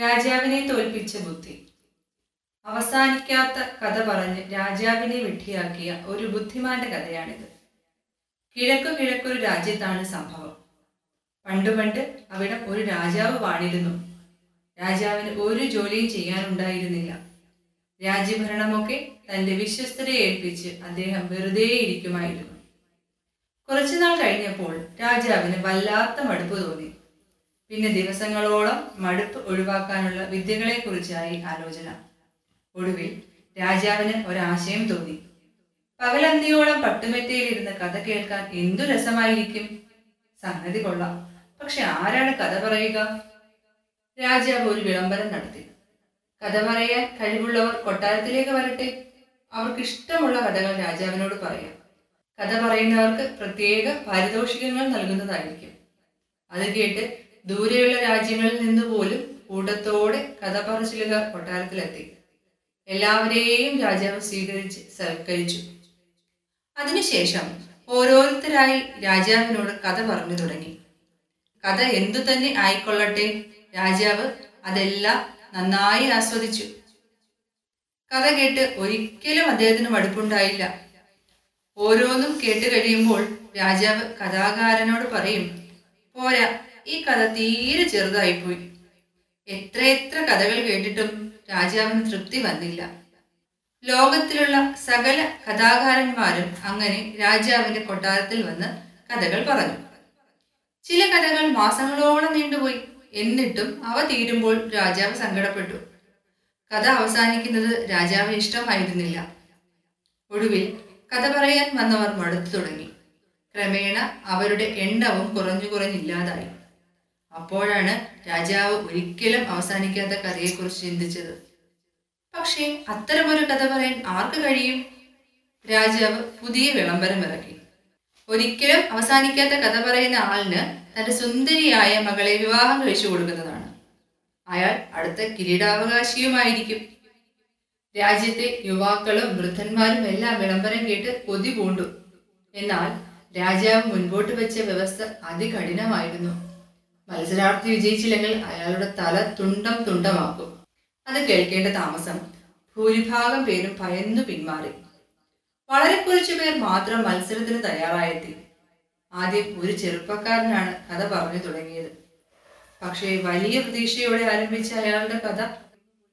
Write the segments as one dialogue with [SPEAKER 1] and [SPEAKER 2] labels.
[SPEAKER 1] രാജാവിനെ തോൽപ്പിച്ച ബുദ്ധി. അവസാനിക്കാത്ത കഥ പറഞ്ഞ് രാജാവിനെ വെട്ടിയാക്കിയ ഒരു ബുദ്ധിമാന്റെ കഥയാണിത്. കിഴക്കു കിഴക്കൊരു രാജ്യത്താണ് സംഭവം. പണ്ട് പണ്ട് അവിടെ ഒരു രാജാവ് വാണിരുന്നു. രാജാവിന് ഒരു ജോലിയും ചെയ്യാനുണ്ടായിരുന്നില്ല. രാജ്യഭരണമൊക്കെ തന്റെ വിശ്വസ്തരെ ഏൽപ്പിച്ച് അദ്ദേഹം വെറുതെ ഇരിക്കുമായിരുന്നു. കുറച്ചുനാൾ കഴിഞ്ഞപ്പോൾ രാജാവിന് വല്ലാത്ത മടുപ്പ് തോന്നി. പിന്നെ ദിവസങ്ങളോളം മടുപ്പ് ഒഴിവാക്കാനുള്ള വിദ്യകളെക്കുറിച്ചായി ആലോചന. ഒടുവിൽ രാജാവിന് ഒരാശയം തോന്നി. പകലന്തിയോളം പട്ടുമെറ്റയിലിരുന്ന് കഥ കേൾക്കാൻ എന്തു രസമായിരിക്കും? സംഗതി കൊള്ളാം. പക്ഷെ ആരാണ് കഥ പറയുക? രാജാവ് ഒരു വിളംബരം നടത്തി. കഥ പറയാൻ കഴിവുള്ളവർ കൊട്ടാരത്തിലേക്ക് വരട്ടെ. അവർക്ക് ഇഷ്ടമുള്ള കഥകൾ രാജാവിനോട് പറയാം. കഥ പറയുന്നവർക്ക് പ്രത്യേക പാരിതോഷികങ്ങൾ നൽകുന്നതായിരിക്കും. അത് കേട്ട് ദൂരെയുള്ള രാജ്യങ്ങളിൽ നിന്ന് പോലും കൂട്ടത്തോടെ കഥ പറച്ചിലുകാർ കൊട്ടാരത്തിലെത്തി. എല്ലാവരെയും രാജാവ് സ്വീകരിച്ച് സൽക്കരിച്ചു. അതിനുശേഷം ഓരോരുത്തരായി രാജാവിനോട് കഥ പറഞ്ഞു തുടങ്ങി. കഥ എന്തു തന്നെ ആയിക്കൊള്ളട്ടെ രാജാവ് അതെല്ലാം നന്നായി ആസ്വദിച്ചു. കഥ കേട്ട് ഒരിക്കലും അദ്ദേഹത്തിന് മടുപ്പുണ്ടായില്ല. ഓരോന്നും കേട്ട് കഴിയുമ്പോൾ രാജാവ് കഥാകാരനോട് പറയും പോരാ ഈ കഥ തീരെ ചെറുതായിപ്പോയി. എത്ര കഥകൾ കേട്ടിട്ടും രാജാവിന് തൃപ്തി വന്നില്ല. ലോകത്തിലുള്ള സകല കഥാകാരന്മാരും അങ്ങനെ രാജാവിന്റെ കൊട്ടാരത്തിൽ വന്ന് കഥകൾ പറഞ്ഞു. ചില കഥകൾ മാസങ്ങളോളം നീണ്ടുപോയി. എന്നിട്ടും അവ തീരുമ്പോൾ രാജാവ് സങ്കടപ്പെട്ടു. കഥ അവസാനിക്കുന്നത് രാജാവ് ഇഷ്ടമായിരുന്നില്ല. ഒടുവിൽ കഥ പറയാൻ വന്നവർ മടുത്തു തുടങ്ങി. ക്രമേണ അവരുടെ എണ്ണവും കുറഞ്ഞു കുറഞ്ഞില്ലാതായി. അപ്പോഴാണ് രാജാവ് ഒരിക്കലും അവസാനിക്കാത്ത കഥയെക്കുറിച്ച് ചിന്തിച്ചത്. പക്ഷേ അത്തരമൊരു കഥ പറയാൻ ആർക്ക് കഴിയും? രാജാവ് പുതിയ വിളംബരം ഇറക്കി. ഒരിക്കലും അവസാനിക്കാത്ത കഥ പറയുന്ന ആളിന് തന്റെ സുന്ദരിയായ മകളെ വിവാഹം കഴിച്ചു കൊടുക്കുന്നതാണ്. അയാൾ അടുത്ത കിരീടാവകാശിയുമായിരിക്കും. രാജ്യത്തെ യുവാക്കളും വൃദ്ധന്മാരും എല്ലാം വിളംബരം കേട്ട് കൊതി പൂണ്ടു. എന്നാൽ രാജാവ് മുൻപോട്ട് വെച്ച വ്യവസ്ഥ അതികഠിനമായിരുന്നു. മത്സരാർത്ഥി വിജയിച്ചില്ലെങ്കിൽ അയാളുടെ തല തുണ്ടം തുണ്ടമാക്കും. അത് കേൾക്കേണ്ട താമസം ഭൂരിഭാഗം പേരും ഭയന്നു പിന്മാറി. വളരെ കുറച്ചു പേർ മാത്രം മത്സരത്തിന് തയ്യാറായെത്തി. ആദ്യം ഒരു ചെറുപ്പക്കാരനാണ് കഥ പറഞ്ഞു തുടങ്ങിയത്. പക്ഷേ വലിയ പ്രതീക്ഷയോടെ ആരംഭിച്ച അയാളുടെ കഥ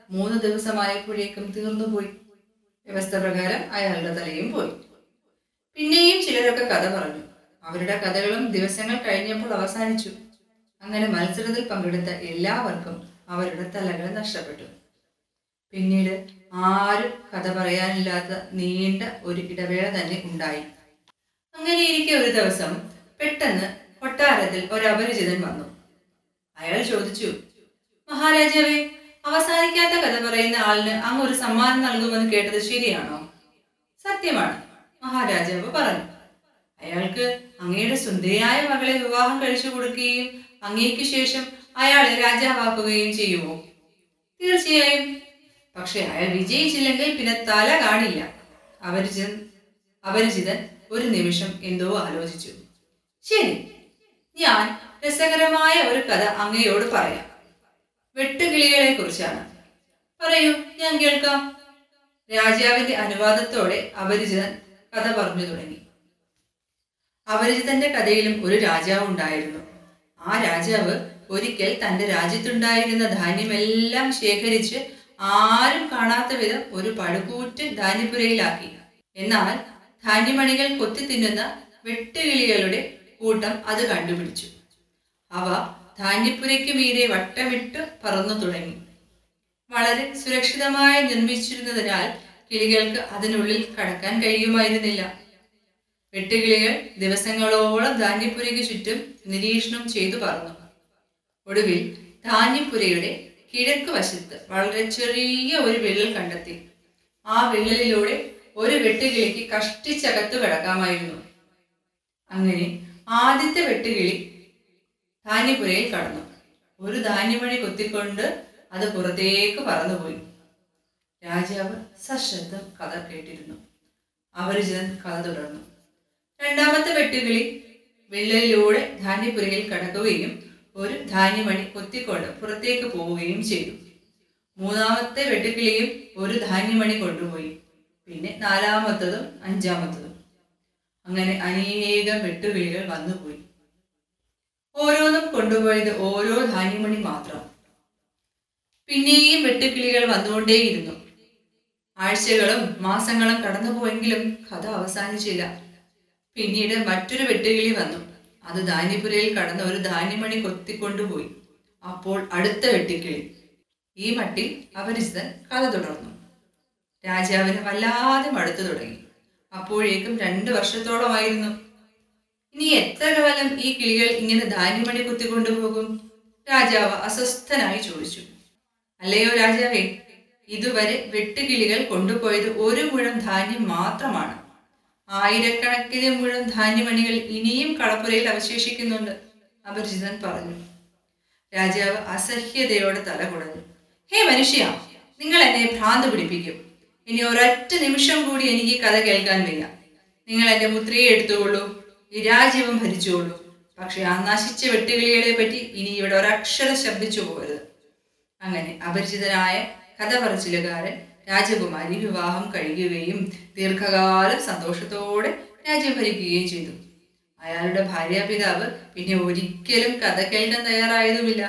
[SPEAKER 1] മൂന്ന് ദിവസമായപ്പോഴേക്കും തീർന്നുപോയി. വ്യവസ്ഥ പ്രകാരം അയാളുടെ തലയും പോയി. പിന്നെയും ചിലരൊക്കെ കഥ പറഞ്ഞു. അവരുടെ കഥകളും ദിവസങ്ങൾ കഴിഞ്ഞപ്പോൾ അവസാനിച്ചു. അങ്ങനെ മത്സരത്തിൽ പങ്കെടുത്ത എല്ലാവർക്കും അവരുടെ തലകൾ നഷ്ടപ്പെട്ടു. പിന്നീട് ആരും കഥ പറയാനില്ലാത്ത നീണ്ട ഒരു ഇടവേള തന്നെ ഉണ്ടായി. അങ്ങനെ ഇരിക്കെ ഒരു ദിവസം പെട്ടെന്ന് കൊട്ടാരത്തിൽ ഒരു വന്നു. അയാൾ ചോദിച്ചു മഹാരാജാവേ അവസാനിക്കാത്ത കഥ പറയുന്ന ആളിന് അങ്ങ് ഒരു സമ്മാനം നൽകുമെന്ന് കേട്ടത് ശരിയാണോ? സത്യമാണ് മഹാരാജാവ് പറഞ്ഞു. അയാൾക്ക് അങ്ങയുടെ സുന്ദരിയായ മകളെ വിവാഹം കഴിച്ചു കൊടുക്കുകയും അങ്ങേക്ക് ശേഷം അയാളെ രാജാവാക്കുകയും ചെയ്യുമോ? തീർച്ചയായും. പക്ഷെ അയാൾ വിജയിച്ചില്ലെങ്കിൽ പിന്നെ തല കാണില്ല. അപരിചിതൻ അപരിചിതൻ ഒരു നിമിഷം എന്തോ ആലോചിച്ചു. ശരി ഞാൻ രസകരമായ ഒരു കഥ അങ്ങയോട് പറയാം. വെട്ടുകിളികളെ കുറിച്ചാണ് പറയൂ ഞാൻ കേൾക്കാം. രാജാവിന്റെ അനുവാദത്തോടെ അപരിചിതൻ കഥ പറഞ്ഞു തുടങ്ങി. അപരിചിതന്റെ കഥയിലും ഒരു രാജാവ് ഉണ്ടായിരുന്നു. ആ രാജാവ് ഒരിക്കൽ തന്റെ രാജ്യത്തുണ്ടായിരുന്ന ധാന്യമെല്ലാം ശേഖരിച്ച് ആരും കാണാത്ത വിധം ഒരു പടുകൂറ്റ് ധാന്യപുരയിലാക്കി എന്നാൽ ധാന്യമണികൾ കൊത്തി തിന്നുന്ന വെട്ടുകിളികളുടെ കൂട്ടം അത് കണ്ടുപിടിച്ചു. അവ ധാന്യപ്പുരയ്ക്ക് മീതെ വട്ടമിട്ട് പറന്നു തുടങ്ങി. വളരെ സുരക്ഷിതമായി നിർമ്മിച്ചിരുന്നതിനാൽ കിളികൾക്ക് അതിനുള്ളിൽ കടക്കാൻ കഴിയുമായിരുന്നില്ല. വെട്ടുകിളികൾ ദിവസങ്ങളോളം ധാന്യപ്പുരയ്ക്ക് ചുറ്റും നിരീക്ഷണം ചെയ്തു പറന്നു. ഒടുവിൽ ധാന്യപ്പുരയുടെ കിഴക്ക് വശത്ത് വളരെ ചെറിയ ഒരു വിള്ളൽ കണ്ടെത്തി. ആ വിള്ളലിലൂടെ ഒരു വെട്ടുകിളിക്ക് കഷ്ടിച്ചകത്തു കിടക്കാമായിരുന്നു. അങ്ങനെ ആദ്യത്തെ വെട്ടുകിളി ധാന്യപുരയിൽ കടന്നു. ഒരു ധാന്യമണി കൊത്തിക്കൊണ്ട് അത് പുറത്തേക്ക് പറന്നുപോയി. രാജാവ് സശ്രദ്ധം കഥ കേട്ടിരുന്നു. അവർ ജനൻ കഥ തുടർന്നു. രണ്ടാമത്തെ വെട്ടുകിളി വിള്ളലിലൂടെ ധാന്യപ്പുരയിൽ കടക്കുകയും ഒരു ധാന്യമണി കൊത്തിക്കൊണ്ട് പുറത്തേക്ക് പോവുകയും ചെയ്തു. മൂന്നാമത്തെ വെട്ടുക്കിളിയും ഒരു ധാന്യമണി കൊണ്ടുപോയി. പിന്നെ നാലാമത്തതും അഞ്ചാമത്തതും. അങ്ങനെ അനേകം വെട്ടുകിളികൾ വന്നുപോയി. ഓരോന്നും കൊണ്ടുപോയത് ഓരോ ധാന്യമണി മാത്രം. പിന്നെയും വെട്ടുക്കിളികൾ വന്നുകൊണ്ടേയിരുന്നു. ആഴ്ചകളും മാസങ്ങളും കടന്നുപോയെങ്കിലും കഥ അവസാനിച്ചില്ല. പിന്നീട് മറ്റൊരു വെട്ടുകിളി വന്നു. അത് ധാന്യപുരയിൽ കടന്ന ഒരു ധാന്യമണി കൊത്തിക്കൊണ്ടുപോയി അപ്പോൾ അടുത്ത വെട്ടിക്കിളി ഈ മട്ടിൽ അപരിചിതൻ കഥ തുടർന്നു. രാജാവിന് വല്ലാതെ മടുത്തു തുടങ്ങി. അപ്പോഴേക്കും രണ്ട് വർഷത്തോളമായിരുന്നു. ഇനി എത്ര കാലം ഈ കിളികൾ ഇങ്ങനെ ധാന്യമണി കുത്തിക്കൊണ്ടുപോകും രാജാവ് അസ്വസ്ഥനായി ചോദിച്ചു. അല്ലയോ രാജാവേ ഇതുവരെ വെട്ടുകിളികൾ കൊണ്ടുപോയത് ഒരു മുഴം ധാന്യം മാത്രമാണ്. ആയിരക്കണക്കിന് മുഴുവൻ ധാന്യമണികൾ ഇനിയും കളപ്പുരയിൽ അവശേഷിക്കുന്നുണ്ട് അപരിചിതൻ പറഞ്ഞു. രാജാവ് അസഹ്യതയോടെ തല കുടഞ്ഞു. ഹേ മനുഷ്യ നിങ്ങൾ എന്നെ ഭ്രാന്ത് പിടിപ്പിക്കും. ഇനി ഒരൊറ്റ നിമിഷം കൂടി എനിക്ക് കഥ കേൾക്കാൻ വയ്യ. നിങ്ങൾ എന്റെ മുദ്രയെ എടുത്തുകൊള്ളൂ ഈ രാജ്യവും ഭരിച്ചുകൊള്ളൂ. പക്ഷെ ആ നശിച്ച വെട്ടുകിളികളെ പറ്റി ഇനി ഇവിടെ ഒരക്ഷരം ശബ്ദിച്ചു പോകരുത്. അങ്ങനെ അപരിചിതനായ കഥ പറച്ചിലുകാരൻ രാജകുമാരി വിവാഹം കഴിയുകയും ദീർഘകാലം സന്തോഷത്തോടെ രാജ്യം ഭരിക്കുകയും ചെയ്തു. അയാളുടെ ഭാര്യാപിതാവ് പിന്നെ ഒരിക്കലും കഥ കേൾക്കാൻ തയ്യാറായതുമില്ല.